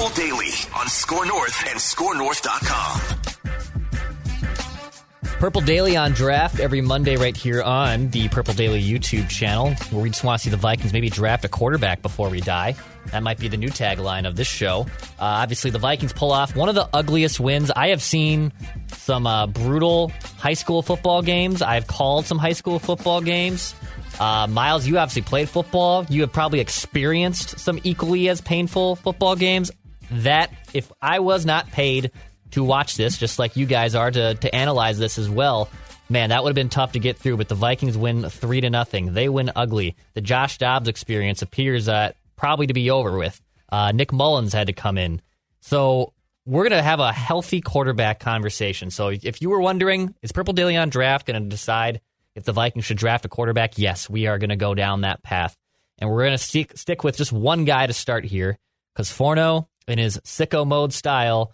Purple Daily on Score North and ScoreNorth.com. Purple Daily on draft every Monday right here on the Purple Daily YouTube channel, where we just want to see the Vikings maybe draft a quarterback before we die. That might be the new tagline of this show. Uh, obviously, the Vikings pull off one of the ugliest wins. I have seen some uh, brutal high school football games. I've called some high school football games. Uh, Miles, you obviously played football. You have probably experienced some equally as painful football games. That, if I was not paid to watch this, just like you guys are to, to analyze this as well, man, that would have been tough to get through. But the Vikings win three to nothing. They win ugly. The Josh Dobbs experience appears uh, probably to be over with. Uh, Nick Mullens had to come in. So we're going to have a healthy quarterback conversation. So if you were wondering, is Purple Daily on draft going to decide if the Vikings should draft a quarterback, yes, we are going to go down that path. And we're going to stick, stick with just one guy to start here because Forno, in his sicko mode style,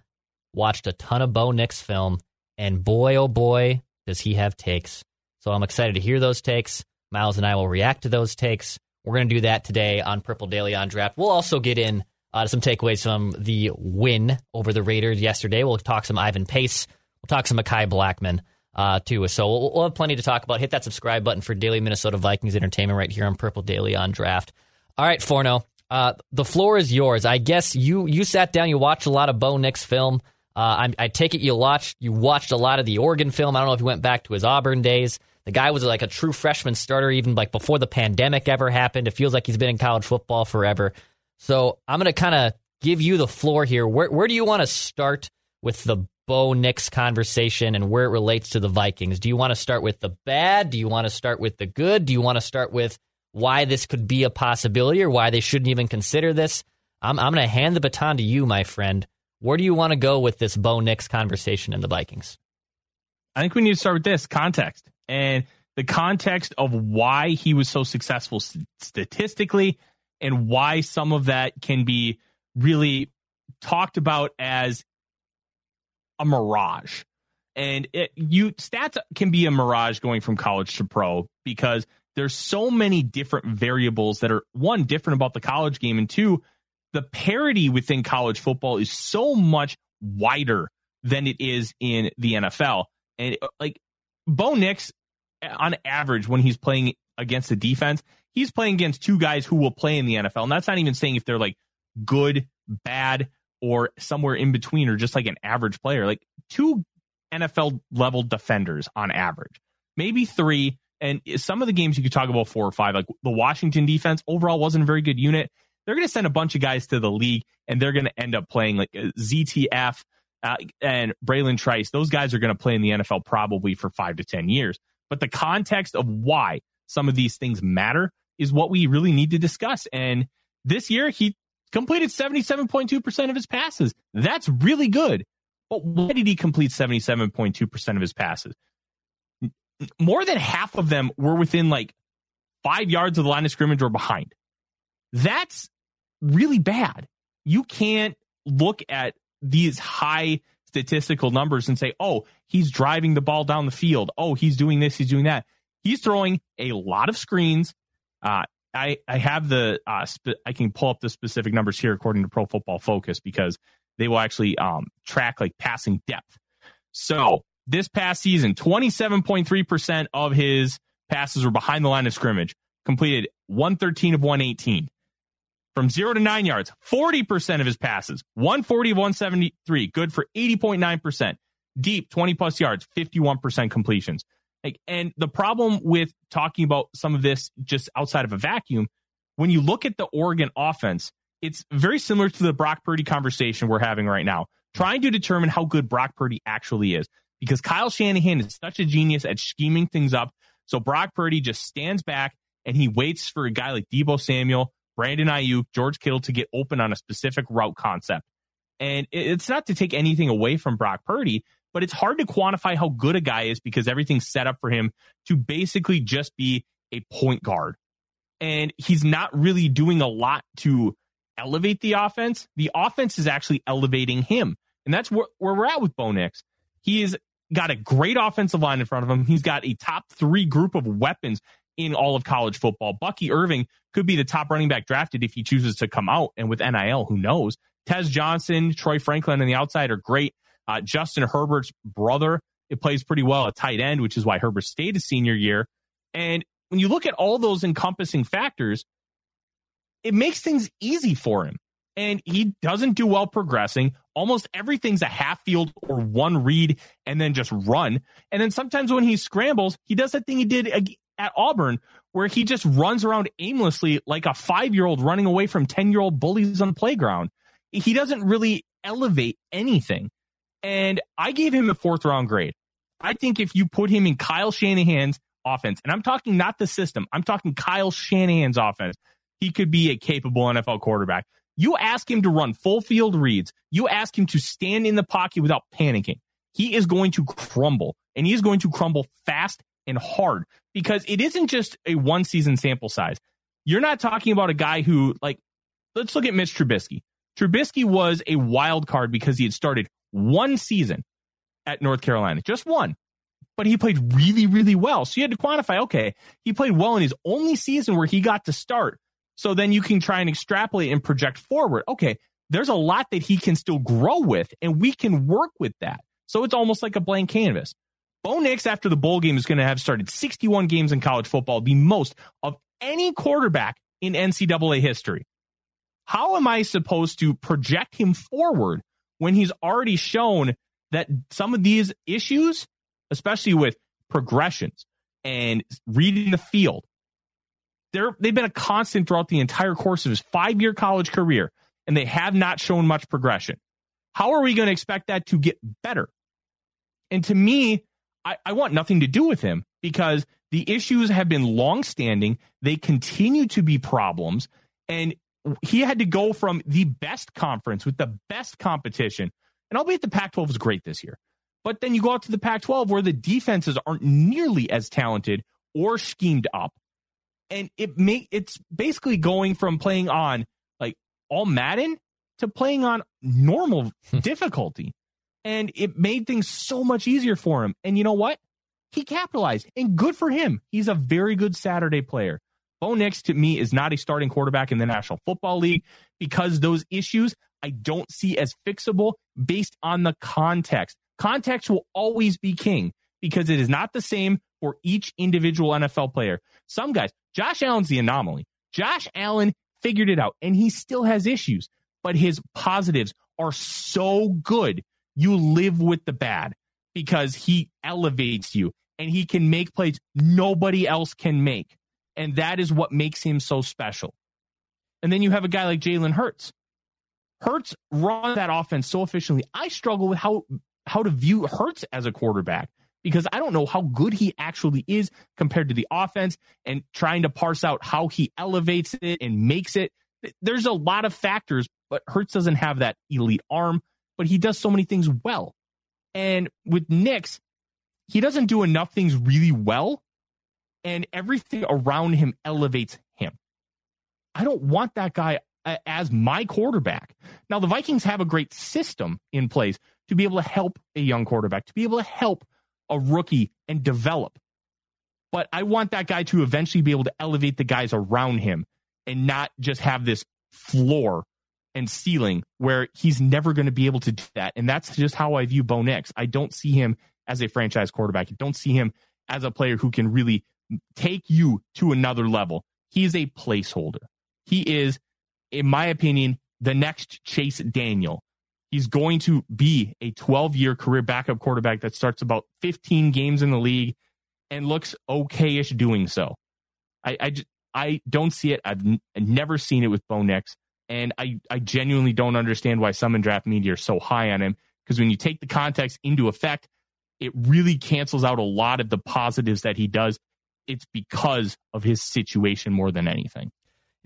watched a ton of Bo Nix film. And boy, oh boy, does he have takes. So I'm excited to hear those takes. Miles and I will react to those takes. We're going to do that today on Purple Daily on Draft. We'll also get in uh, some takeaways from the win over the Raiders yesterday. We'll talk some Ivan Pace. We'll talk some Mekhi Blackmon uh, too. So we'll, we'll, have plenty to talk about. Hit that subscribe button for daily Minnesota Vikings entertainment right here on Purple Daily on Draft. All right, Forno, uh, the floor is yours. I guess you you sat down, you watched a lot of Bo Nix film. Uh, I, I, take it you watched you watched a lot of the Oregon film. I don't know if you went back to his Auburn days. The guy was like a true freshman starter even like before the pandemic ever happened. It feels like he's been in college football forever. So I'm going to kind of give you the floor here. Where where do you want to start with the Bo Nix conversation and where it relates to the Vikings. Do you want to start with the bad? Do you want to start with the good? Do you want to start with why this could be a possibility or why they shouldn't even consider this? I'm, I'm going to hand the baton to you, my friend. Where do you want to go with this Bo Nix conversation in the Vikings? I think we need to start with this context and the context of why he was so successful statistically and why some of that can be really talked about as a mirage. And it, you stats can be a mirage going from college to pro because there's so many different variables that are one different about the college game and two the parity within college football is so much wider than it is in the NFL. And uh, like Bo Nix, on average, when he's playing against the defense, he's playing against two guys who will play in the NFL. And that's not even saying if they're like good, bad, or somewhere in between or just like an average player, like two NFL level defenders on average, maybe three. And some of the games you could talk about four or five, like the Washington defense overall wasn't a very good unit. They're going to send a bunch of guys to the league and they're going to end up playing like ZTF uh, and Bralen Trice. Those guys are going to play in the NFL probably for five to 10 years. But the context of why some of these things matter is what we really need to discuss. And this year, he completed 77.2% of his passes. That's really good. But why did he complete 77.2% of his passes? More than half of them were within like five yards of the line of scrimmage or behind. That's really bad. You can't look at these high statistical numbers and say, oh, he's driving the ball down the field. Oh, he's doing this, he's doing that. He's throwing a lot of screens. Uh, I I have the uh, sp- I can pull up the specific numbers here according to Pro Football Focus because they will actually um, track like passing depth. So this past season, twenty seven point three percent of his passes were behind the line of scrimmage, completed one thirteen of one eighteen. From zero to nine yards, 40% of his passes, 140 of 173, good for 80.9%. Deep, 20 plus yards, 51% completions. Like, and the problem with talking about some of this just outside of a vacuum, when you look at the Oregon offense, it's very similar to the Brock Purdy conversation we're having right now, trying to determine how good Brock Purdy actually is. Because Kyle Shanahan is such a genius at scheming things up. So Brock Purdy just stands back and he waits for a guy like Deebo Samuel, Brandon Aiyuk, George Kittle to get open on a specific route concept. And it's not to take anything away from Brock Purdy, but it's hard to quantify how good a guy is because everything's set up for him to basically just be a point guard. And he's not really doing a lot to elevate the offense. The offense is actually elevating him. And that's where, where we're at with Bo Nix. He has got a great offensive line in front of him. He's got a top three group of weapons in all of college football. Bucky Irving could be the top running back drafted if he chooses to come out. And with NIL, who knows? Tez Johnson, Troy Franklin and the outside are great. Uh, Justin Herbert's brother, it plays pretty well at tight end, which is why Herbert stayed a senior year. And when you look at all those encompassing factors, it makes things easy for him. And he doesn't do well progressing. Almost everything's a half field or one read and then just run. And then sometimes when he scrambles, he does that thing he did at Auburn where he just runs around aimlessly like a five year old running away from 10 year old bullies on the playground he doesn't really elevate anything. And I gave him a fourth round grade. I think if you put him in Kyle Shanahan's offense, and I'm talking not the system, I'm talking Kyle Shanahan's offense, he could be a capable NFL quarterback. You ask him to run full field reads, you ask him to stand in the pocket without panicking. He is going to crumble, and he is going to crumble fast and hard because it isn't just a one season sample size. You're not talking about a guy who, like, let's look at Mitch Trubisky. Trubisky was a wild card because he had started one season at North Carolina, just one. But he played really, really well. So you had to quantify, okay, he played well in his only season where he got to start. So then you can try and extrapolate and project forward. Okay, there's a lot that he can still grow with, and we can work with that. So it's almost like a blank canvas. Bo Nix, after the bowl game, is going to have started 61 games in college football, the most of any quarterback in NCAA history. How am I supposed to project him forward when he's already shown that some of these issues, especially with progressions and reading the field, they're, they've been a constant throughout the entire course of his five year college career, and they have not shown much progression. How are we going to expect that to get better? And to me, I, I want nothing to do with him because the issues have been long standing. They continue to be problems. And he had to go from the best conference with the best competition. And albeit the Pac 12 was great this year. But then you go out to the Pac 12 where the defenses aren't nearly as talented or schemed up. And it may it's basically going from playing on like all Madden to playing on normal hmm. difficulty. And it made things so much easier for him. And you know what? He capitalized and good for him. He's a very good Saturday player. Bo Nix to me is not a starting quarterback in the National Football League because those issues I don't see as fixable based on the context. Context will always be king because it is not the same for each individual NFL player. Some guys, Josh Allen's the anomaly. Josh Allen figured it out and he still has issues, but his positives are so good. You live with the bad because he elevates you and he can make plays nobody else can make. And that is what makes him so special. And then you have a guy like Jalen Hurts. Hurts run that offense so efficiently. I struggle with how how to view Hurts as a quarterback because I don't know how good he actually is compared to the offense and trying to parse out how he elevates it and makes it. There's a lot of factors, but Hurts doesn't have that elite arm, but he does so many things well. And with Nix, he doesn't do enough things really well and everything around him elevates him. I don't want that guy uh, as my quarterback. Now, the Vikings have a great system in place to be able to help a young quarterback, to be able to help a rookie and develop. But I want that guy to eventually be able to elevate the guys around him and not just have this floor and ceiling where he's never going to be able to do that. And that's just how I view Bo Nix. I don't see him as a franchise quarterback. I don't see him as a player who can really take you to another level. He is a placeholder. He is, in my opinion, the next Chase Daniel. He's going to be a 12 year career backup quarterback that starts about 15 games in the league and looks okayish doing so. I, I, I don't see it. I've, never seen it with Bo Nix. And I, I genuinely don't understand why some in draft media are so high on him. Because when you take the context into effect, it really cancels out a lot of the positives that he does it's because of his situation more than anything.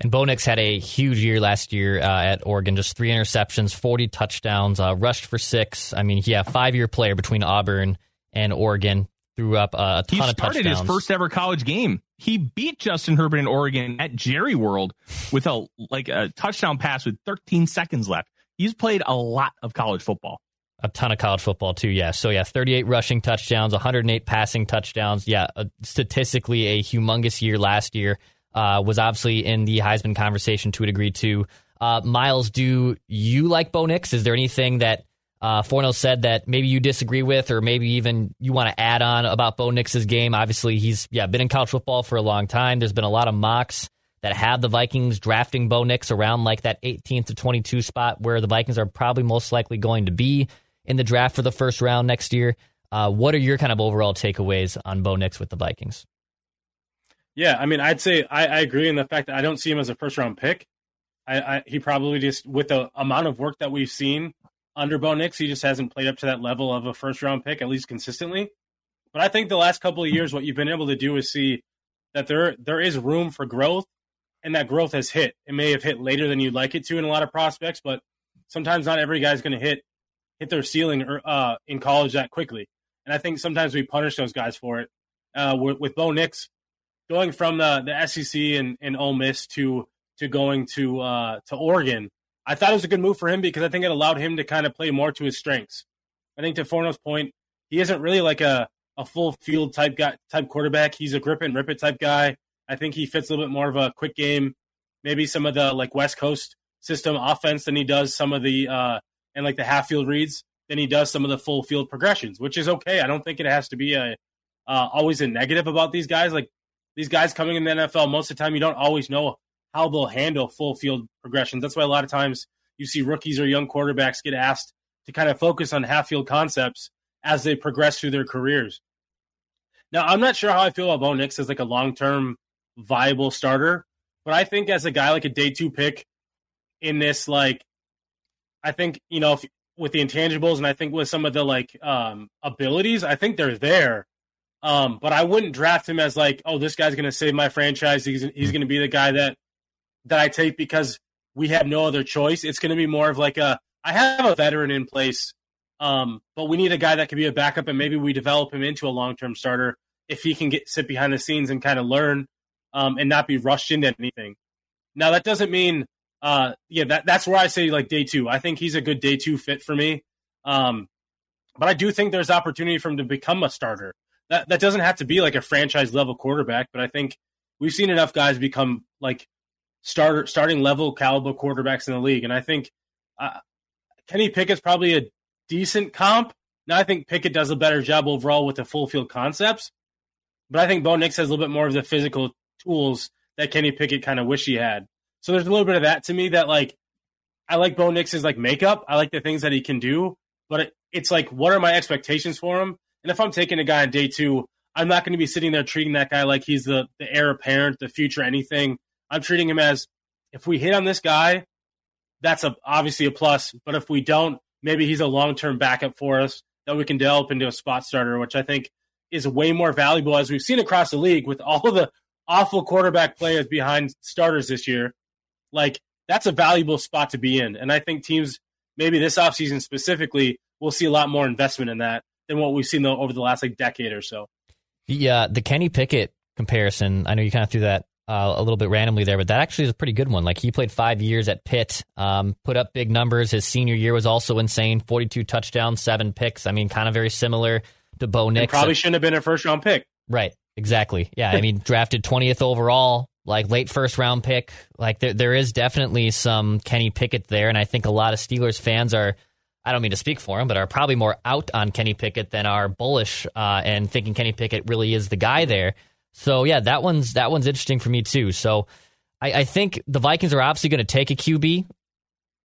And Bo Nix had a huge year last year uh, at Oregon, just three interceptions, 40 touchdowns, uh, rushed for six. I mean, yeah, five year player between Auburn and Oregon, threw up uh, a ton he of touchdowns. He started his first ever college game. He beat Justin Herbert in Oregon at Jerry World with a like a touchdown pass with 13 seconds left. He's played a lot of college football. A ton of college football too, yeah. So yeah, 38 rushing touchdowns, 108 passing touchdowns. Yeah, uh, statistically a humongous year last year uh, was obviously in the Heisman conversation to a degree too. Uh, Miles, do you like Bo Nix? Is there anything that uh, Forno said that maybe you disagree with, or maybe even you want to add on about Bo Nix's game? Obviously, he's yeah been in college football for a long time. There's been a lot of mocks that have the Vikings drafting Bo Nix around like that 18th to 22 spot, where the Vikings are probably most likely going to be in the draft for the first round next year. Uh, what are your kind of overall takeaways on Bo Nix with the Vikings? Yeah, I mean, I'd say I, I, agree in the fact that I don't see him as a first round pick. I, I, he probably just with the amount of work that we've seen under Bo Nix, he just hasn't played up to that level of a first round pick, at least consistently. But I think the last couple of years, what you've been able to do is see that there there is room for growth, and that growth has hit. It may have hit later than you'd like it to in a lot of prospects, but sometimes not every guy's going to hit hit their ceiling or, uh, in college that quickly. And I think sometimes we punish those guys for it. Uh, with, with Bo Nix, going from the, the SEC and, and Ole Miss to to going to uh, to Oregon, I thought it was a good move for him because I think it allowed him to kind of play more to his strengths. I think to Forno's point, he isn't really like a, a full field type guy type quarterback. He's a grip and rip it type guy. I think he fits a little bit more of a quick game, maybe some of the like West Coast system offense than he does some of the uh, and like the half field reads than he does some of the full field progressions, which is okay. I don't think it has to be a uh, always a negative about these guys. Like these guys coming in the NFL, most of the time you don't always know how they'll handle full field progressions. That's why a lot of times you see rookies or young quarterbacks get asked to kind of focus on half field concepts as they progress through their careers. Now, I'm not sure how I feel about Bo Nix as like a long term viable starter, but I think as a guy like a day two pick in this, like, I think, you know, if, with the intangibles and I think with some of the like um, abilities, I think they're there. Um, but I wouldn't draft him as like, oh, this guy's going to save my franchise. He's he's going to be the guy that that I take because we have no other choice. It's going to be more of like a I have a veteran in place, um, but we need a guy that can be a backup, and maybe we develop him into a long term starter if he can get sit behind the scenes and kind of learn um, and not be rushed into anything. Now that doesn't mean, uh, yeah, that that's where I say like day two. I think he's a good day two fit for me. Um, but I do think there's opportunity for him to become a starter that that doesn't have to be like a franchise level quarterback, but I think we've seen enough guys become like starter starting level caliber quarterbacks in the league, and I think uh, Kenny Pickett's probably a decent comp. Now I think Pickett does a better job overall with the full field concepts, but I think Bo Nix has a little bit more of the physical tools that Kenny Pickett kind of wish he had. So there's a little bit of that to me that like I like Bo Nix's like makeup. I like the things that he can do, but it, it's like what are my expectations for him? And if I'm taking a guy on day two, I'm not going to be sitting there treating that guy like he's the, the heir apparent, the future anything. I'm treating him as if we hit on this guy, that's a, obviously a plus. But if we don't, maybe he's a long term backup for us that we can develop into a spot starter, which I think is way more valuable as we've seen across the league with all the awful quarterback players behind starters this year. Like that's a valuable spot to be in. And I think teams, maybe this offseason specifically, will see a lot more investment in that than what we've seen over the last like decade or so. Yeah, the Kenny Pickett comparison. I know you kind of threw that uh, a little bit randomly there, but that actually is a pretty good one. Like he played five years at Pitt, um, put up big numbers. His senior year was also insane: forty-two touchdowns, seven picks. I mean, kind of very similar to Bo Nix. And probably shouldn't have been a first-round pick. Right. Exactly. Yeah. I mean, drafted twentieth overall, like late first round pick. Like there, there is definitely some Kenny Pickett there, and I think a lot of Steelers fans are I don't mean to speak for him, but are probably more out on Kenny Pickett than are bullish uh, and thinking Kenny Pickett really is the guy there. So yeah, that one's that one's interesting for me too. So I, I think the Vikings are obviously going to take a QB.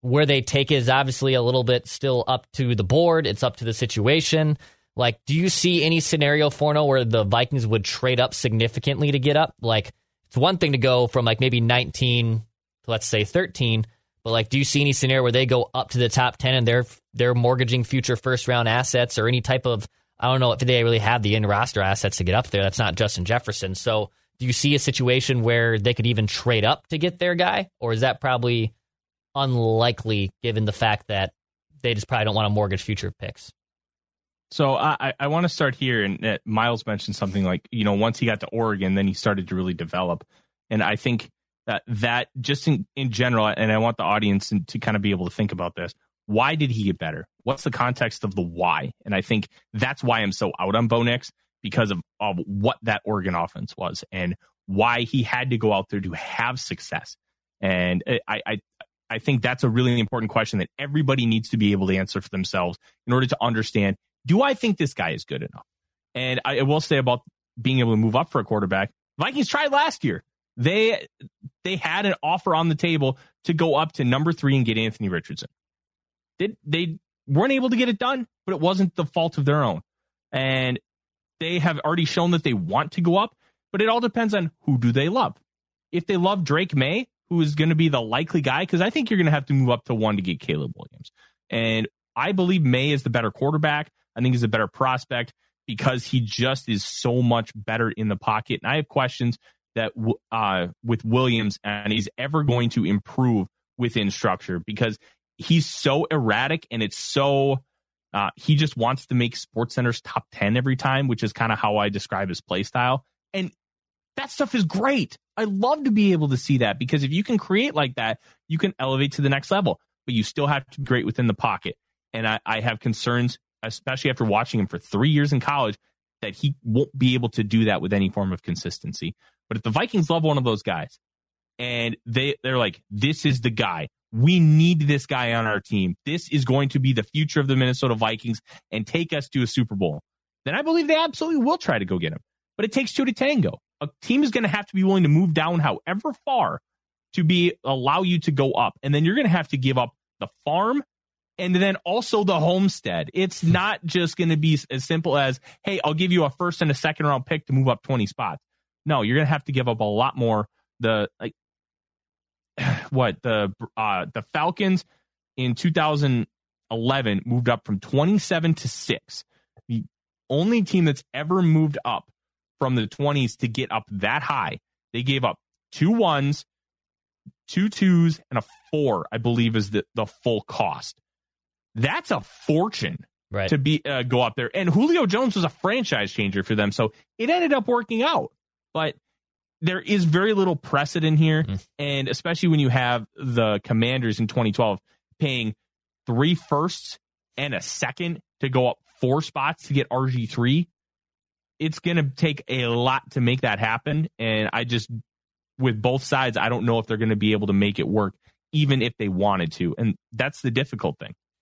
Where they take is obviously a little bit still up to the board. It's up to the situation. Like, do you see any scenario, Forno, where the Vikings would trade up significantly to get up? Like, it's one thing to go from like maybe 19 to let's say 13, but like, do you see any scenario where they go up to the top ten and they're they're mortgaging future first round assets or any type of I don't know if they really have the in roster assets to get up there. That's not Justin Jefferson. So do you see a situation where they could even trade up to get their guy? Or is that probably unlikely given the fact that they just probably don't want to mortgage future picks? So I, I want to start here, and uh, Miles mentioned something like you know once he got to Oregon, then he started to really develop, and I think that that just in, in general, and I want the audience to kind of be able to think about this. Why did he get better? What's the context of the why? And I think that's why I'm so out on Bo Nix because of, of what that Oregon offense was and why he had to go out there to have success. And eh, I, I, I think that's a really important question that everybody needs to be able to answer for themselves in order to understand do I think this guy is good enough? And I will say about being able to move up for a quarterback. Vikings tried last year. They they had an offer on the table to go up to number three and get Anthony Richardson. Did they weren't able to get it done, but it wasn't the fault of their own. And they have already shown that they want to go up, but it all depends on who do they love. If they love Drake Maye, who is going to be the likely guy, because I think you're going to have to move up to one to get Caleb Williams. And I believe Maye is the better quarterback. I think he's a better prospect because he just is so much better in the pocket. And I have questions that uh, with Williams and he's ever going to improve within structure because he's so erratic and it's so uh, he just wants to make SportsCenter's top 10 every time, which is kind of how I describe his play style. And that stuff is great. I love to be able to see that because if you can create like that, you can elevate to the next level, but you still have to be great within the pocket. And I, I have concerns, especially after watching him for three years in college, that he won't be able to do that with any form of consistency. But if the Vikings love one of those guys and they, they're like, this is the guy, we need this guy on our team. This is going to be the future of the Minnesota Vikings and take us to a Super Bowl. Then I believe they absolutely will try to go get him. But it takes two to tango. A team is going to have to be willing to move down however far to be allow you to go up. And then you're going to have to give up the farm and then also the homestead. It's not just going to be as simple as, hey, I'll give you a first and a second round pick to move up 20 spots. No, you're going to have to give up a lot more. The like what the uh, the Falcons in 2011 moved up from 27 to 6. The only team that's ever moved up from the 20s to get up that high. They gave up two ones, two twos, and a four, I believe is the, the full cost. That's a fortune right. to be uh, go up there. And Julio Jones was a franchise changer for them, so it ended up working out. But there is very little precedent here, mm. and especially when you have the Commanders in 2012 paying three firsts and a second to go up four spots to get RG three. It's going to take a lot to make that happen, and I just with both sides, I don't know if they're going to be able to make it work, even if they wanted to, and that's the difficult thing.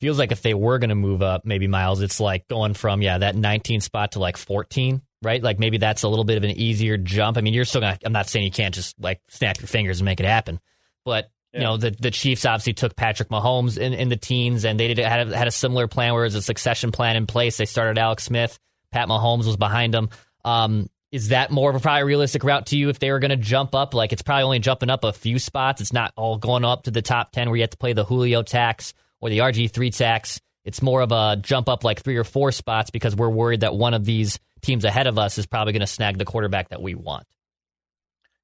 feels like if they were going to move up, maybe Miles, it's like going from yeah that 19 spot to like 14, right? Like maybe that's a little bit of an easier jump. I mean, you're still gonna. I'm not saying you can't just like snap your fingers and make it happen, but yeah. you know the the Chiefs obviously took Patrick Mahomes in, in the teens, and they did had a, had a similar plan where there's a succession plan in place. They started Alex Smith, Pat Mahomes was behind him. Um, is that more of a probably realistic route to you if they were going to jump up? Like it's probably only jumping up a few spots. It's not all going up to the top 10 where you have to play the Julio tax or the RG3 tax. It's more of a jump up like three or four spots because we're worried that one of these teams ahead of us is probably going to snag the quarterback that we want.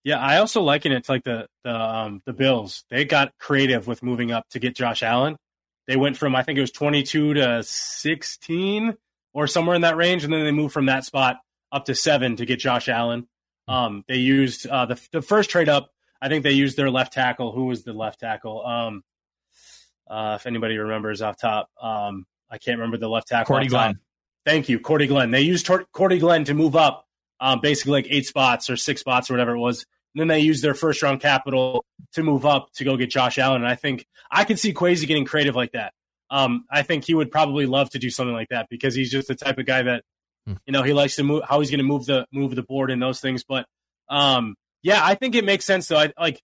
Yeah, I also liken it to like the the um, the Bills. They got creative with moving up to get Josh Allen. They went from I think it was 22 to 16 or somewhere in that range, and then they moved from that spot up to seven to get Josh Allen. Um, they used uh, the the first trade up. I think they used their left tackle. Who was the left tackle? Um, uh, if anybody remembers off top, um, I can't remember the left tackle. Cordy Glenn. Thank you, Cordy Glenn. They used Tor- Cordy Glenn to move up, um, basically like eight spots or six spots or whatever it was. And then they used their first round capital to move up to go get Josh Allen. And I think I could see Kwesi getting creative like that. Um, I think he would probably love to do something like that because he's just the type of guy that Hmm. You know, he likes to move how he's going to move the move the board and those things. But um, yeah, I think it makes sense though. I like.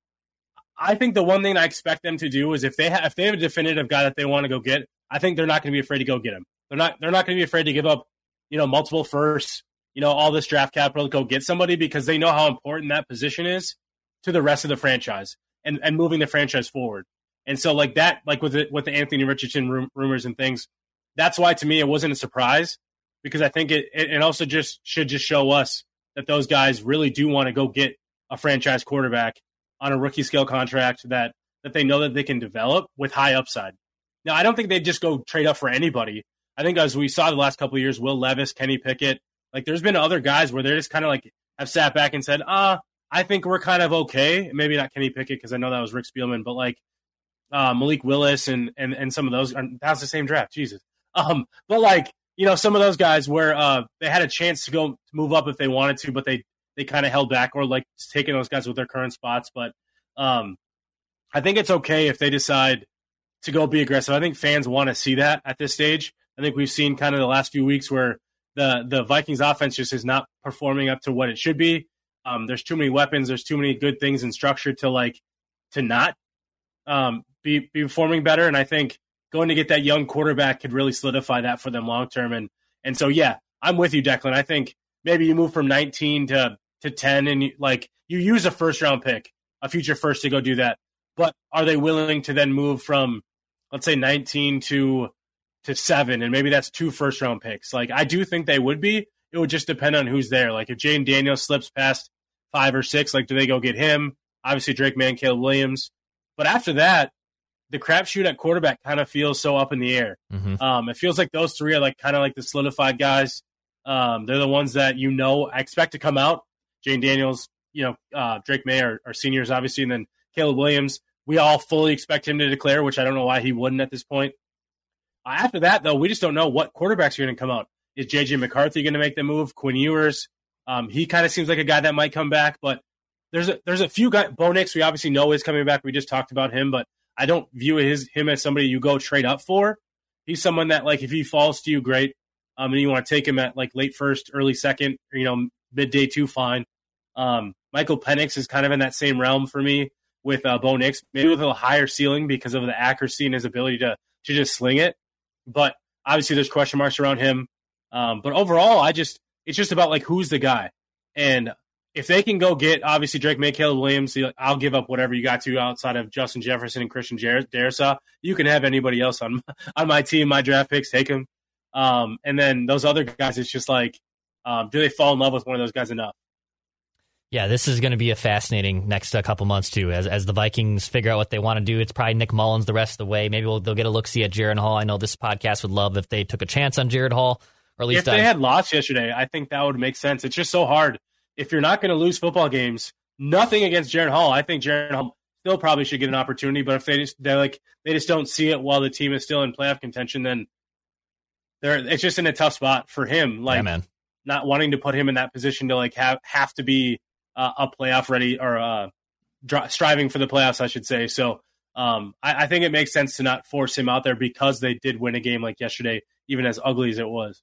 I think the one thing I expect them to do is if they have if they have a definitive guy that they want to go get, I think they're not going to be afraid to go get him. They're not they're not going to be afraid to give up, you know, multiple firsts, you know, all this draft capital to go get somebody because they know how important that position is to the rest of the franchise and and moving the franchise forward. And so like that, like with the, with the Anthony Richardson rumors and things, that's why to me it wasn't a surprise because I think it it also just should just show us that those guys really do want to go get a franchise quarterback on a rookie scale contract that that they know that they can develop with high upside. Now, I don't think they'd just go trade up for anybody. I think as we saw the last couple of years, Will Levis, Kenny Pickett, like there's been other guys where they're just kind of like have sat back and said, ah, I think we're kind of okay. Maybe not Kenny Pickett because I know that was Rick Spielman, but like uh, Malik Willis and and and some of those. That's the same draft, Jesus. Um, but like you know, some of those guys where uh, they had a chance to go move up if they wanted to, but they they kind of held back or like taking those guys with their current spots. But um, I think it's okay if they decide to go be aggressive. I think fans want to see that at this stage. I think we've seen kind of the last few weeks where the the Vikings offense just is not performing up to what it should be. Um, there's too many weapons. There's too many good things in structure to like to not um, be be performing better. And I think going to get that young quarterback could really solidify that for them long term. And and so yeah, I'm with you, Declan. I think maybe you move from 19 to to 10, and you, like you use a first round pick, a future first to go do that. But are they willing to then move from let's say 19 to to seven, and maybe that's two first round picks? Like I do think they would be. It would just depend on who's there. Like if Jayden Daniels slips past five or six, like do they go get him? Obviously Drake Maye, Caleb Williams. But after that, the crapshoot at quarterback kind of feels so up in the air. Mm-hmm. Um, it feels like those three are like kind of like the solidified guys. Um, they're the ones that you know I expect to come out. Jayden Daniels, you know, uh, Drake Maye are, are, seniors, obviously, and then Caleb Williams. We all fully expect him to declare, which I don't know why he wouldn't at this point. Uh, after that, though, we just don't know what quarterbacks are going to come out. Is JJ McCarthy going to make the move? Quinn Ewers, um, he kind of seems like a guy that might come back, but there's a there's a few guys. Bo Nix, we obviously know is coming back. We just talked about him, but I don't view his him as somebody you go trade up for. He's someone that like if he falls to you, great. Um, and you want to take him at like late first, early second, or, you know, midday two, fine. Um, Michael Penix is kind of in that same realm for me with uh, Bo Nix, maybe with a little higher ceiling because of the accuracy and his ability to to just sling it. But obviously, there's question marks around him. Um, but overall, I just it's just about like who's the guy, and if they can go get obviously Drake Maye, Caleb Williams, I'll give up whatever you got to outside of Justin Jefferson and Christian Darrisaw. You can have anybody else on on my team, my draft picks, take them. Um, and then those other guys, it's just like, um, do they fall in love with one of those guys enough? Yeah, this is going to be a fascinating next uh, couple months too. As as the Vikings figure out what they want to do, it's probably Nick Mullens the rest of the way. Maybe we'll, they'll get a look see at Jaren Hall. I know this podcast would love if they took a chance on Jaren Hall, or at least if they I, had lost yesterday. I think that would make sense. It's just so hard if you're not going to lose football games, nothing against Jaren Hall. I think Jaren Hall still probably should get an opportunity, but if they just they like they just don't see it while the team is still in playoff contention, then they're it's just in a tough spot for him. Like yeah, not wanting to put him in that position to like have have to be uh, a playoff ready or uh, dri- striving for the playoffs, I should say. So um, I, I think it makes sense to not force him out there because they did win a game like yesterday, even as ugly as it was.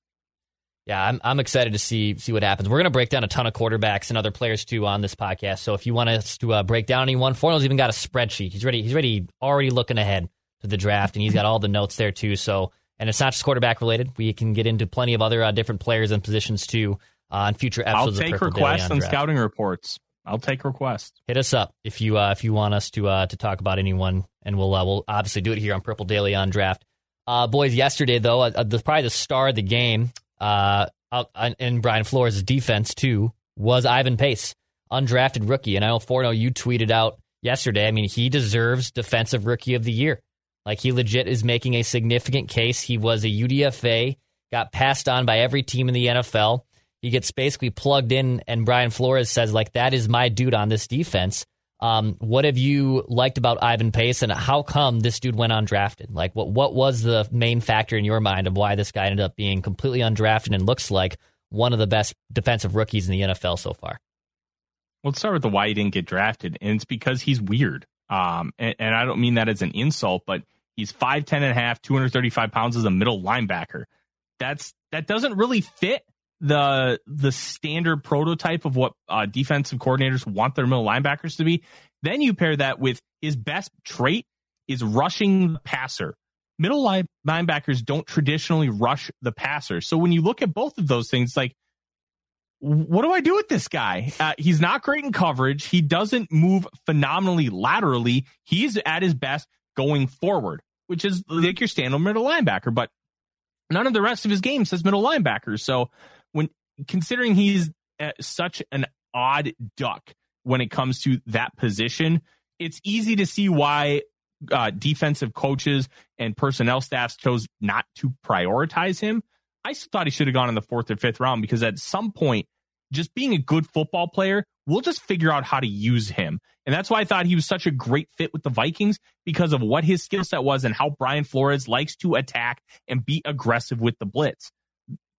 Yeah, I'm I'm excited to see see what happens. We're going to break down a ton of quarterbacks and other players too on this podcast. So if you want us to uh, break down anyone, Forno's even got a spreadsheet. He's ready. He's ready. Already looking ahead to the draft, and he's got all the notes there too. So and it's not just quarterback related. We can get into plenty of other uh, different players and positions too uh, on future episodes. I'll take requests and scouting reports. I'll take requests. Hit us up if you uh, if you want us to uh, to talk about anyone, and we'll uh, we'll obviously do it here on Purple Daily on Draft. Uh, boys, yesterday though, uh, the, probably the star of the game uh, in Brian Flores' defense too was Ivan Pace, undrafted rookie. And I know Forno, you tweeted out yesterday. I mean, he deserves Defensive Rookie of the Year. Like he legit is making a significant case. He was a UDFA, got passed on by every team in the NFL. He gets basically plugged in, and Brian Flores says, like, that is my dude on this defense. Um, what have you liked about Ivan Pace, and how come this dude went undrafted? Like, what what was the main factor in your mind of why this guy ended up being completely undrafted and looks like one of the best defensive rookies in the NFL so far? Well, let's start with the why he didn't get drafted, and it's because he's weird. Um, and, and I don't mean that as an insult, but he's 5'10 and a half, 235 pounds as a middle linebacker. That's that doesn't really fit the the standard prototype of what uh, defensive coordinators want their middle linebackers to be. Then you pair that with his best trait is rushing the passer. Middle line linebackers don't traditionally rush the passer. So when you look at both of those things, like, what do I do with this guy? Uh, he's not great in coverage. He doesn't move phenomenally laterally. He's at his best going forward, which is like your standard middle linebacker. But none of the rest of his game says middle linebacker. So when considering he's such an odd duck when it comes to that position, it's easy to see why uh, defensive coaches and personnel staffs chose not to prioritize him. I thought he should have gone in the fourth or fifth round because at some point, just being a good football player, we'll just figure out how to use him. And that's why I thought he was such a great fit with the Vikings because of what his skill set was and how Brian Flores likes to attack and be aggressive with the blitz.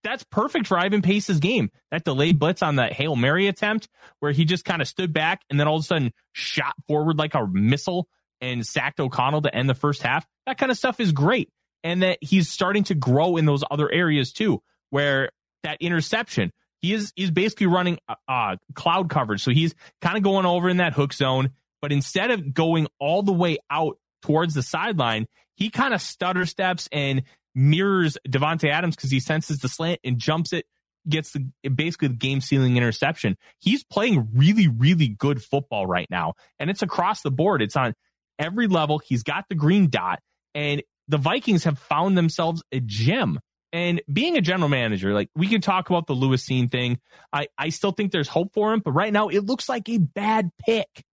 That's perfect for Ivan Pace's game. That delayed blitz on the Hail Mary attempt where he just kind of stood back and then all of a sudden shot forward like a missile and sacked O'Connell to end the first half. That kind of stuff is great. And that he's starting to grow in those other areas too, where that interception, he is he's basically running uh, uh cloud coverage. So he's kind of going over in that hook zone, but instead of going all the way out towards the sideline, he kind of stutter steps and mirrors Davante Adams because he senses the slant and jumps it, gets the basically the game sealing interception. He's playing really, really good football right now. And it's across the board. It's on every level. He's got the green dot, and the Vikings have found themselves a gem. And being a general manager, like we can talk about the Lewis Cine thing. I, I still think there's hope for him, but right now it looks like a bad pick.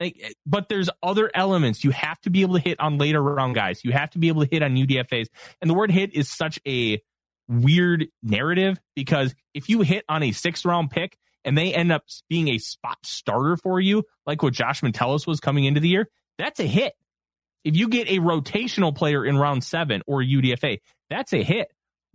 Like, eh, but there's other elements. You have to be able to hit on later round guys. You have to be able to hit on UDFAs. And the word hit is such a weird narrative because if you hit on a sixth round pick and they end up being a spot starter for you, like what Josh Metellus was coming into the year, that's a hit. If you get a rotational player in round seven or UDFA, that's a hit.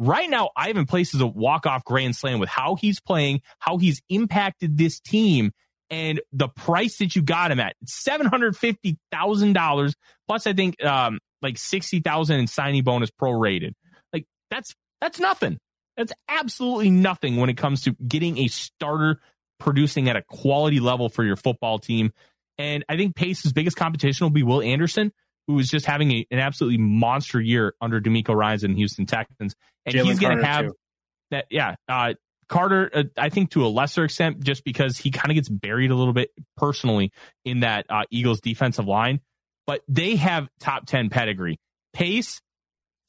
Right now, Ivan places a walk off grand slam with how he's playing, how he's impacted this team, and the price that you got him at seven hundred fifty thousand dollars plus I think um, like sixty thousand in signing bonus prorated. Like that's that's nothing. That's absolutely nothing when it comes to getting a starter producing at a quality level for your football team. And I think Pace's biggest competition will be Will Anderson, who is just having a, an absolutely monster year under DeMeco Ryans and Houston Texans. And Jalen he's going to have too. that. Yeah. Uh, Carter, uh, I think to a lesser extent, just because he kind of gets buried a little bit personally in that uh, Eagles defensive line, but they have top 10 pedigree. Pace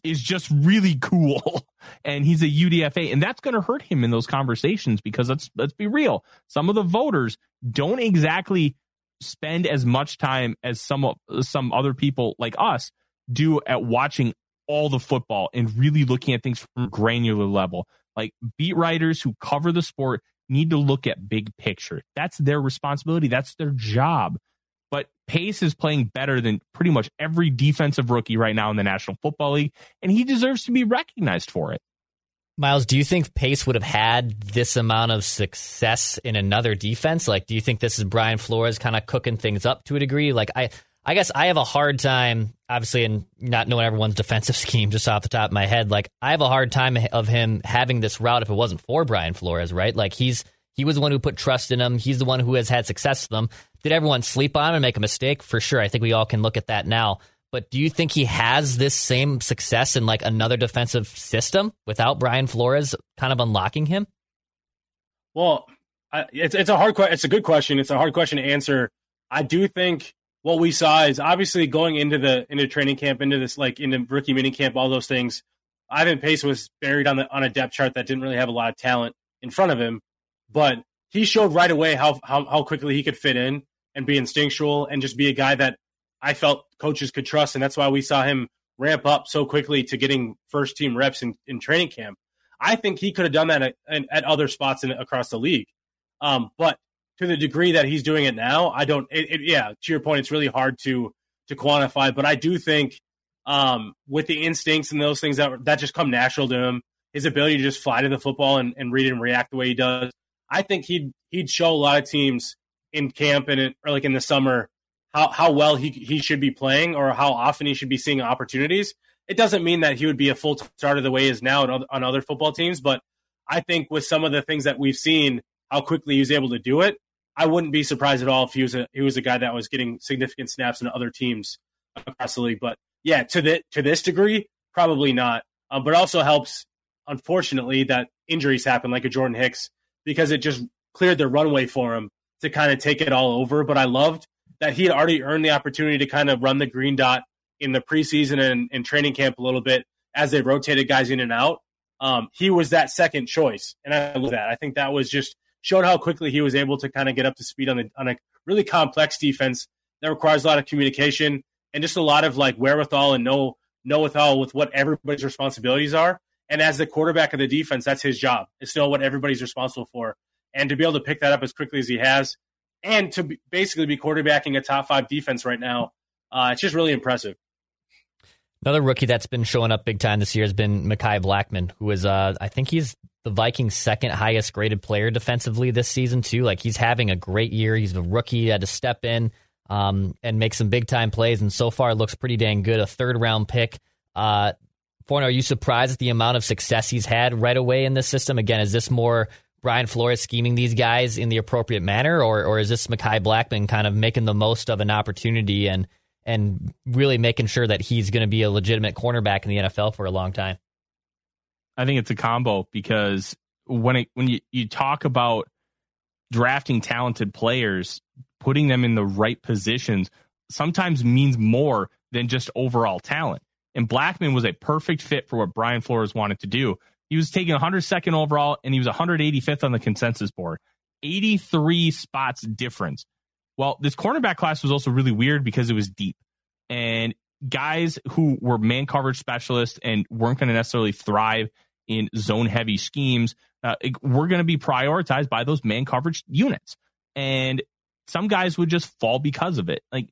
is just really cool and he's a UDFA and that's going to hurt him in those conversations because let's let's be real some of the voters don't exactly spend as much time as some some other people like us do at watching all the football and really looking at things from granular level. Like beat writers who cover the sport need to look at big picture. That's their responsibility. That's their job. But Pace is playing better than pretty much every defensive rookie right now in the National Football League, and he deserves to be recognized for it. Miles, do you think Pace would have had this amount of success in another defense? Like, do you think this is Brian Flores kind of cooking things up to a degree? Like, I, I guess I have a hard time, obviously, in not knowing everyone's defensive scheme just off the top of my head. Like, I have a hard time of him having this route if it wasn't for Brian Flores, right? Like, he's he was the one who put trust in him. He's the one who has had success with them. Did everyone sleep on him and make a mistake? For sure. I think we all can look at that now. But do you think he has this same success in like another defensive system without Brian Flores kind of unlocking him? Well, I, it's it's a hard question. It's a good question. It's a hard question to answer. I do think what we saw is obviously going into the into training camp, into this like into rookie mini camp, all those things. Ivan Pace was buried on the on a depth chart that didn't really have a lot of talent in front of him, but he showed right away how how, how quickly he could fit in and be instinctual and just be a guy that I felt coaches could trust, and that's why we saw him ramp up so quickly to getting first team reps in, in training camp. I think he could have done that at, at other spots in, across the league, um, but to the degree that he's doing it now, I don't. It, it, yeah, to your point, it's really hard to to quantify, but I do think um, with the instincts and those things that that just come natural to him, his ability to just fly to the football and, and read and react the way he does, I think he'd he'd show a lot of teams in camp and or like in the summer how, how well he, he should be playing or how often he should be seeing opportunities. It doesn't mean that he would be a full starter the way he is now on other football teams, but I think with some of the things that we've seen, how quickly he was able to do it, I wouldn't be surprised at all if he was a he was a guy that was getting significant snaps in other teams across the league. But yeah, to the to this degree, probably not. Um, but also helps, unfortunately, that injuries happen like a Jordan Hicks because it just cleared the runway for him to kind of take it all over. But I loved that he had already earned the opportunity to kind of run the green dot in the preseason and, and training camp a little bit as they rotated guys in and out. Um, he was that second choice, and I love that. I think that was just showed how quickly he was able to kind of get up to speed on the on a really complex defense that requires a lot of communication and just a lot of like wherewithal and know know withal with what everybody's responsibilities are. And as the quarterback of the defense, that's his job. It's still what everybody's responsible for. And to be able to pick that up as quickly as he has, and to be, basically be quarterbacking a top five defense right now, uh, it's just really impressive. Another rookie that's been showing up big time this year has been Mekhi Blackmon, who is, uh, I think he's the Vikings' second highest graded player defensively this season, too. Like he's having a great year. He's a rookie, had to step in um, and make some big time plays, and so far looks pretty dang good. A third round pick. Uh, Forno, are you surprised at the amount of success he's had right away in this system? Again, is this more Brian Flores scheming these guys in the appropriate manner, or or is this Mekhi Blackmon kind of making the most of an opportunity and and really making sure that he's going to be a legitimate cornerback in the NFL for a long time. I think it's a combo because when it when you, you talk about drafting talented players, putting them in the right positions sometimes means more than just overall talent. And Blackmon was a perfect fit for what Brian Flores wanted to do. He was taken 102nd overall and he was 185th on the consensus board. 83 spots difference. Well, this cornerback class was also really weird because it was deep. And guys who were man coverage specialists and weren't going to necessarily thrive in zone heavy schemes uh, were going to be prioritized by those man coverage units. And some guys would just fall because of it. Like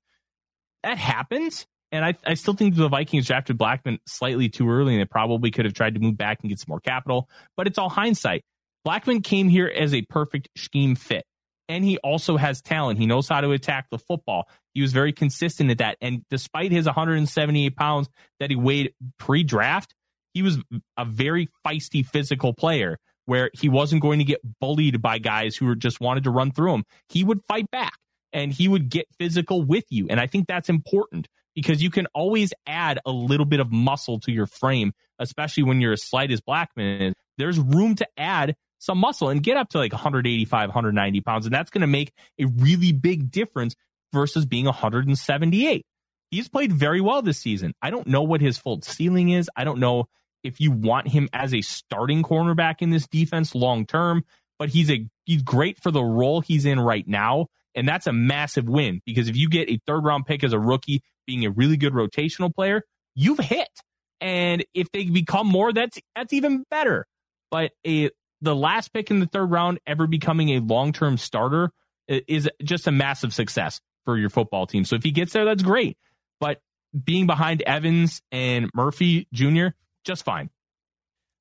that happens. And I, I still think the Vikings drafted Blackmon slightly too early and they probably could have tried to move back and get some more capital, but it's all hindsight. Blackmon came here as a perfect scheme fit and he also has talent. He knows how to attack the football. He was very consistent at that. And despite his 178 pounds that he weighed pre draft, he was a very feisty physical player where he wasn't going to get bullied by guys who just wanted to run through him. He would fight back and he would get physical with you. And I think that's important because you can always add a little bit of muscle to your frame, especially when you're as slight as Blackmon. There's room to add some muscle and get up to like 185, 190 pounds. And that's going to make a really big difference versus being 178. He's played very well this season. I don't know what his full ceiling is. I don't know if you want him as a starting cornerback in this defense long term, but he's a he's great for the role he's in right now. And that's a massive win because if you get a third round pick as a rookie being a really good rotational player, you've hit. And if they become more, that's that's even better. But a the last pick in the third round ever becoming a long term starter is just a massive success for your football team. So if he gets there, that's great. But being behind Evans and Murphy Jr., just fine.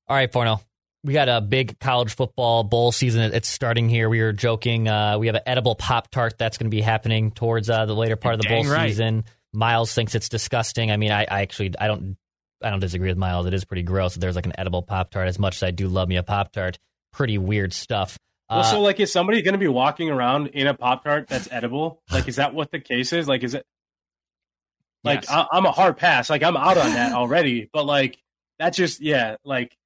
All right, Forno. We got a big college football bowl season. It's starting here. We were joking. Uh, we have an edible Pop Tart that's going to be happening towards uh, the later part of the bowl right. season. Miles thinks it's disgusting. I mean, I, I actually I don't I don't disagree with Miles. It is pretty gross. There's like an edible Pop Tart. As much as I do love me a Pop Tart, pretty weird stuff. Well, so uh, like, is somebody going to be walking around in a pop tart that's edible? Like, is that what the case is? Like, is it like yes. I, am a hard pass? Like, I'm out on that already. But like, that's just yeah. Like,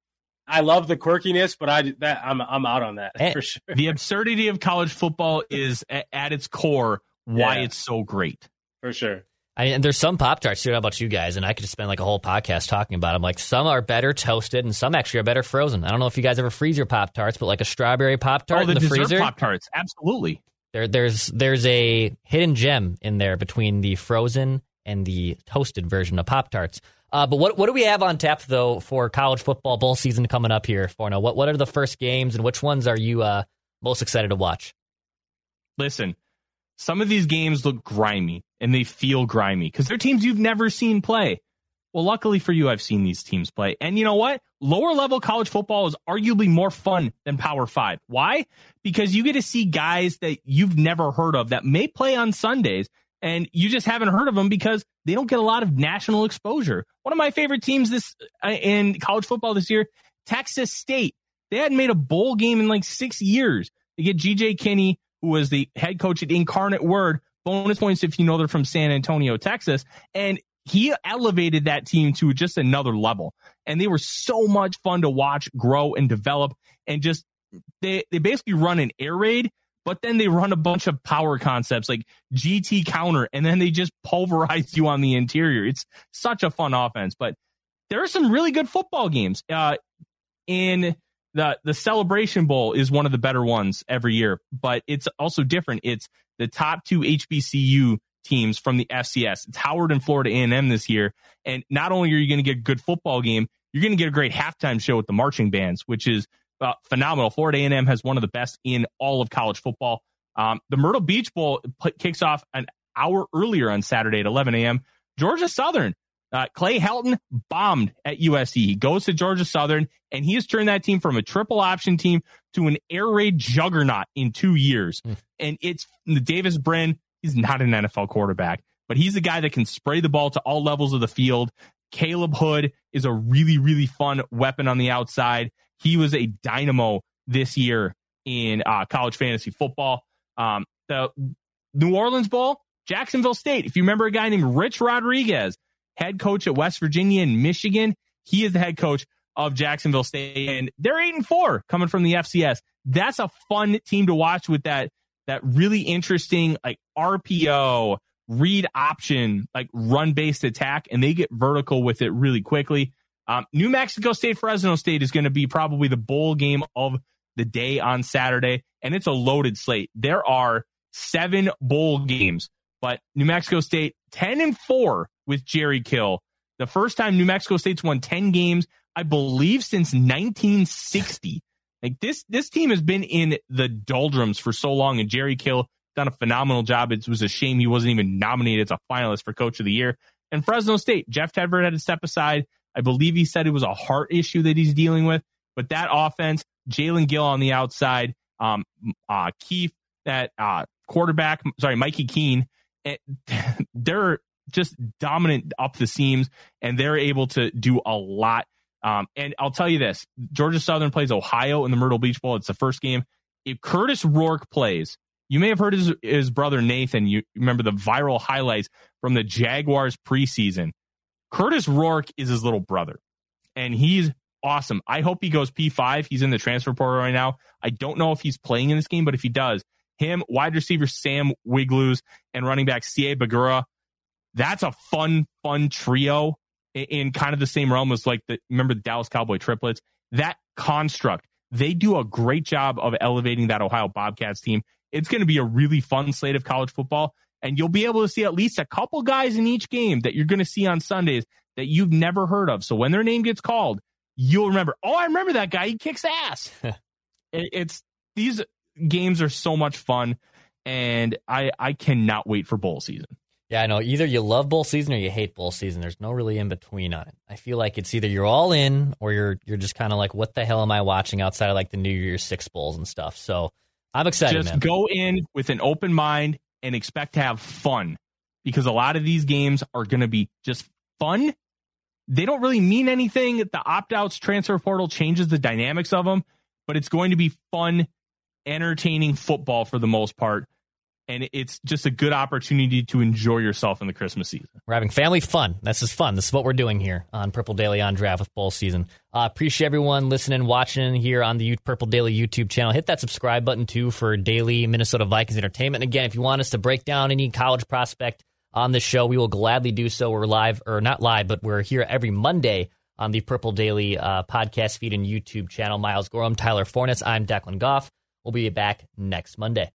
I love the quirkiness, but I that I'm I'm out on that and for sure. The absurdity of college football is at its core why yeah. it's so great. For sure. I, and there's some Pop Tarts too. How about you guys? And I could just spend like a whole podcast talking about them. Like some are better toasted, and some actually are better frozen. I don't know if you guys ever freeze your Pop Tarts, but like a strawberry Pop Tart oh, the in the freezer, Pop Tarts, absolutely. There, there's there's a hidden gem in there between the frozen and the toasted version of Pop Tarts. Uh, but what what do we have on tap though for college football bowl season coming up here, Forno? What what are the first games and which ones are you uh, most excited to watch? Listen, some of these games look grimy and they feel grimy because they're teams you've never seen play. Well, luckily for you, I've seen these teams play. And you know what? Lower level college football is arguably more fun than Power Five. Why? Because you get to see guys that you've never heard of that may play on Sundays and you just haven't heard of them because they don't get a lot of national exposure. One of my favorite teams this uh, in college football this year, Texas State. They hadn't made a bowl game in like six years. They get GJ Kinney, who was the head coach at Incarnate Word, bonus points if you know they're from San Antonio, Texas. And he elevated that team to just another level. And they were so much fun to watch, grow, and develop. And just they they basically run an air raid, but then they run a bunch of power concepts like GT counter, and then they just pulverize you on the interior. It's such a fun offense. But there are some really good football games. Uh, in the the Celebration Bowl is one of the better ones every year, but it's also different. It's the top two HBCU teams from the FCS. It's Howard and Florida A&M this year, and not only are you going to get a good football game, you're going to get a great halftime show with the marching bands, which is uh, phenomenal. Florida A&M has one of the best in all of college football. Um, the Myrtle Beach Bowl p- kicks off an hour earlier on Saturday at 11 a.m. Georgia Southern uh, Clay Helton bombed at USC. He goes to Georgia Southern, and he has turned that team from a triple option team to an air raid juggernaut in two years. Mm. And it's the Davis Brin. He's not an NFL quarterback, but he's a guy that can spray the ball to all levels of the field. Khaleb Hood is a really, really fun weapon on the outside. He was a dynamo this year in uh, college fantasy football. Um, the New Orleans Bowl, Jacksonville State. If you remember a guy named Rich Rodriguez, head coach at West Virginia and Michigan. He is the head coach of Jacksonville State, and they're eight and four coming from the FCS. That's a fun team to watch with that that really interesting like RPO read option like run based attack, and they get vertical with it really quickly. Um, New Mexico State Fresno State is going to be probably the bowl game of the day on Saturday, and it's a loaded slate. There are seven bowl games, but New Mexico State ten and four with Jerry Kill. The first time New Mexico State's won 10 games, I believe, since 1960. Like this, this team has been in the doldrums for so long, and Jerry Kill done a phenomenal job. It was a shame he wasn't even nominated as a finalist for Coach of the Year. And Fresno State, Jeff Tedford had to step aside. I believe he said it was a heart issue that he's dealing with. But that offense, Jalen Gill on the outside, um, uh, Keith, that uh, quarterback, sorry, Mikey Keene, eh, they're just dominant up the seams, and they're able to do a lot. Um, and I'll tell you this: Georgia Southern plays Ohio in the Myrtle Beach Bowl. It's the first game. If Curtis Rourke plays, you may have heard his his brother Nathan. You remember the viral highlights from the Jaguars preseason. Curtis Rourke is his little brother, and he's awesome. I hope he goes P5. He's in the transfer portal right now. I don't know if he's playing in this game, but if he does, him, wide receiver Sam Wiglusz, and running back Sieh Bangura that's a fun, fun trio in, in kind of the same realm as like the remember the Dallas Cowboy triplets. That construct, they do a great job of elevating that Ohio Bobcats team. It's going to be a really fun slate of college football, and you'll be able to see at least a couple guys in each game that you're going to see on Sundays that you've never heard of. So when their name gets called, you'll remember, oh, I remember that guy. He kicks ass. it, it's these games are so much fun, and I I cannot wait for bowl season. Yeah, I know. Either you love bowl season or you hate bowl season. There's no really in between on it. I feel like it's either you're all in or you're you're just kind of like, what the hell am I watching outside of like the New Year's Six bowls and stuff. So I'm excited. Just man. go in with an open mind and expect to have fun because a lot of these games are going to be just fun. They don't really mean anything. The opt outs transfer portal changes the dynamics of them, but it's going to be fun, entertaining football for the most part and it's just a good opportunity to enjoy yourself in the Christmas season. We're having family fun. This is fun. This is what we're doing here on Purple Daily on Draft with Bowl Season. Uh, appreciate everyone listening, watching here on the Purple Daily YouTube channel. Hit that subscribe button too for daily Minnesota Vikings entertainment. And again, if you want us to break down any college prospect on the show, we will gladly do so. We're live, or not live, but we're here every Monday on the Purple Daily uh, podcast feed and YouTube channel. Miles Gorham, Tyler Forness. I'm Declan Goff. We'll be back next Monday.